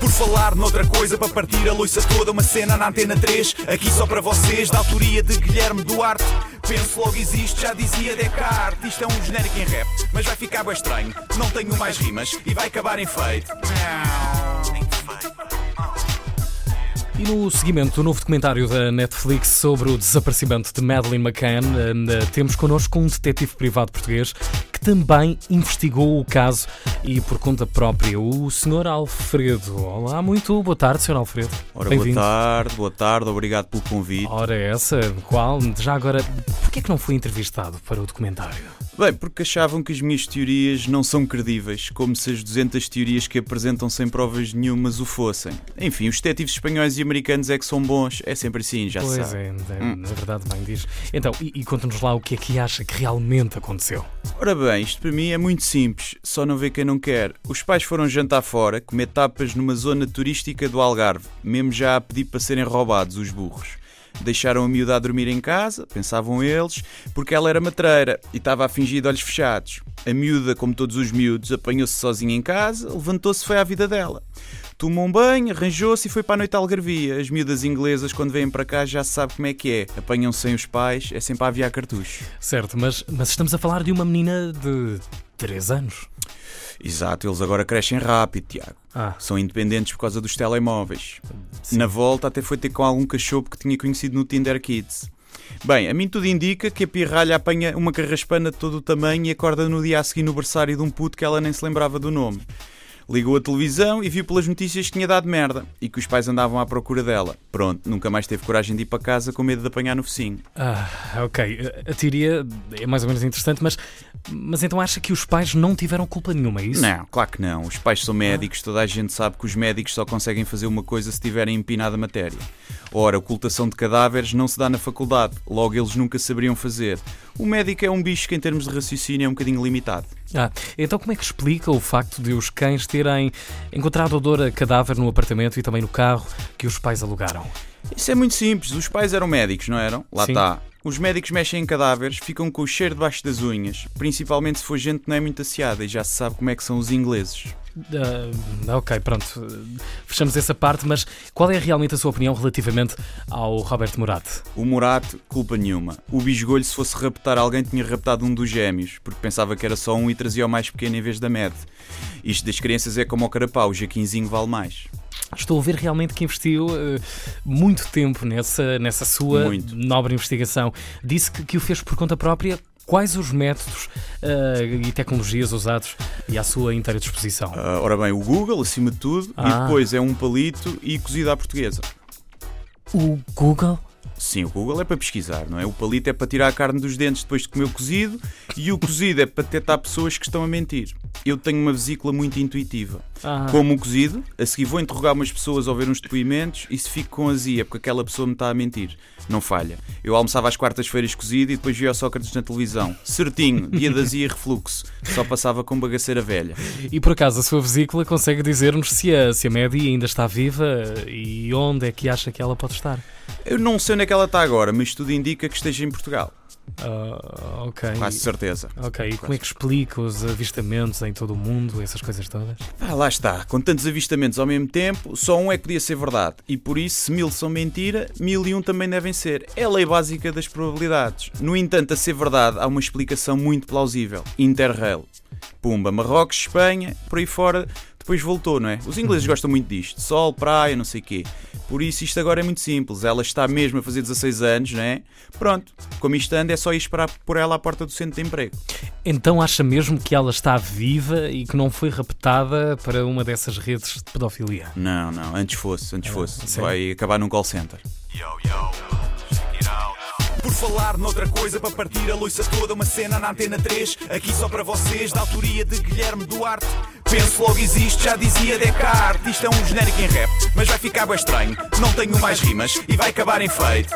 Por falar noutra coisa, para partir a loiça toda, uma cena na antena 3, aqui só para vocês, da autoria de Guilherme Duarte. Penso logo existe, já dizia Descartes. Isto é um genérico em rap, mas vai ficar bem estranho. Não tenho mais rimas e vai acabar em feito. E no seguimento do novo documentário da Netflix sobre o desaparecimento de Madeleine McCann, eh, temos connosco um detetive privado português também investigou o caso e por conta própria, o Sr. Alfredo. Olá, muito boa tarde, Sr. Alfredo. Ora, boa tarde, boa tarde, obrigado pelo convite. Ora, essa, qual? Já agora, porquê é que não foi entrevistado para o documentário? Bem, porque achavam que as minhas teorias não são credíveis, como se as 200 teorias que apresentam sem provas nenhumas o fossem. Enfim, os detetives espanhóis e americanos é que são bons, é sempre assim, já pois sabe. é, é hum. na verdade bem diz. Então, e, e conta-nos lá o que é que acha que realmente aconteceu. Ora bem, isto para mim é muito simples, só não vê quem não quer. Os pais foram jantar fora, comer tapas numa zona turística do Algarve, mesmo já a pedir para serem roubados os burros. Deixaram a miúda a dormir em casa, pensavam eles, porque ela era matreira e estava a fingir de olhos fechados. A miúda, como todos os miúdos, apanhou-se sozinha em casa, levantou-se e foi à vida dela. Tomou um banho, arranjou-se e foi para a noite à algarvia. As miúdas inglesas, quando vêm para cá, já se sabe como é que é. Apanham -se sem os pais, é sempre a aviar cartucho. Certo, mas, mas estamos a falar de uma menina de 3 anos. Exato, eles agora crescem rápido, Tiago. Ah. São independentes por causa dos telemóveis. Sim. Na volta até foi ter com algum cachorro que tinha conhecido no Tinder Kids. Bem, a mim tudo indica que a pirralha apanha uma carraspana de todo o tamanho e acorda no dia a seguir no berçário de um puto que ela nem se lembrava do nome. Ligou a televisão e viu pelas notícias que tinha dado merda e que os pais andavam à procura dela. Pronto, nunca mais teve coragem de ir para casa com medo de apanhar no focinho. Ah, ok. A teoria é mais ou menos interessante, mas, mas então acha que os pais não tiveram culpa nenhuma, é isso? Não, claro que não. Os pais são médicos, toda a gente sabe que os médicos só conseguem fazer uma coisa se tiverem empinado a matéria. Ora, ocultação de cadáveres não se dá na faculdade, logo eles nunca saberiam fazer. O médico é um bicho que, em termos de raciocínio, é um bocadinho limitado. Ah, então como é que explica o facto de os cães terem encontrado odor a cadáver no apartamento e também no carro que os pais alugaram? Isso é muito simples. Os pais eram médicos, não eram? Lá Sim. está. Os médicos mexem em cadáveres, ficam com o cheiro debaixo das unhas, principalmente se for gente que não é muito aciada e já se sabe como é que são os ingleses. Uh, ok, pronto. Fechamos essa parte, mas qual é realmente a sua opinião relativamente ao Roberto Murat? O Murat, culpa nenhuma. O bisgolho, se fosse raptar alguém, tinha raptado um dos gêmeos, porque pensava que era só um e trazia o mais pequeno em vez da med. Isto das crianças é como o carapau, o Jaquinzinho vale mais. Estou a ver realmente que investiu uh, muito tempo nessa, nessa sua muito. nobre investigação. Disse que, que o fez por conta própria. Quais os métodos uh, e tecnologias usados e à sua inteira disposição? Uh, ora bem, o Google, acima de tudo, Ah. e depois é um palito e cozido à portuguesa. O Google? Sim, o Google é para pesquisar, não é? O palito é para tirar a carne dos dentes depois de comer o cozido e o cozido é para detectar pessoas que estão a mentir. Eu tenho uma vesícula muito intuitiva. Ah. Como o cozido, a seguir vou interrogar umas pessoas ou ver uns depoimentos e se fico com azia porque aquela pessoa me está a mentir. Não falha. Eu almoçava às quartas-feiras cozido e depois via o Sócrates na televisão. Certinho, dia de azia e refluxo. Só passava com bagaceira velha. E por acaso a sua vesícula consegue dizer-nos se a, se a Maddie ainda está viva e onde é que acha que ela pode estar? Eu não sei onde é que ela está agora, mas tudo indica que esteja em Portugal. Ah, ok. Quase certeza. Ok, e como é que explica os avistamentos em todo o mundo, essas coisas todas? Ah, lá está. Com tantos avistamentos ao mesmo tempo, só um é que podia ser verdade. E por isso, se mil são mentira, mil e um também devem ser. É a lei básica das probabilidades. No entanto, a ser verdade, há uma explicação muito plausível. Interrail. Pumba, Marrocos, Espanha, por aí fora, depois voltou, não é? Os ingleses gostam muito disto. Sol, praia, não sei o quê. Por isso isto agora é muito simples. Ela está mesmo a fazer 16 anos, não é? Pronto. Como isto anda, é só ir esperar por ela à porta do centro de emprego. Então acha mesmo que ela está viva e que não foi raptada para uma dessas redes de pedofilia? Não, não. Antes fosse, antes fosse. sério? Vai acabar num call center. Por falar noutra coisa, para partir a loiça toda, uma cena na antena 3, aqui só para vocês, da autoria de Guilherme Duarte. Penso logo existe, já dizia Descartes. Isto é um genérico em rap, mas vai ficar bem estranho. Não tenho mais rimas e vai acabar em feito.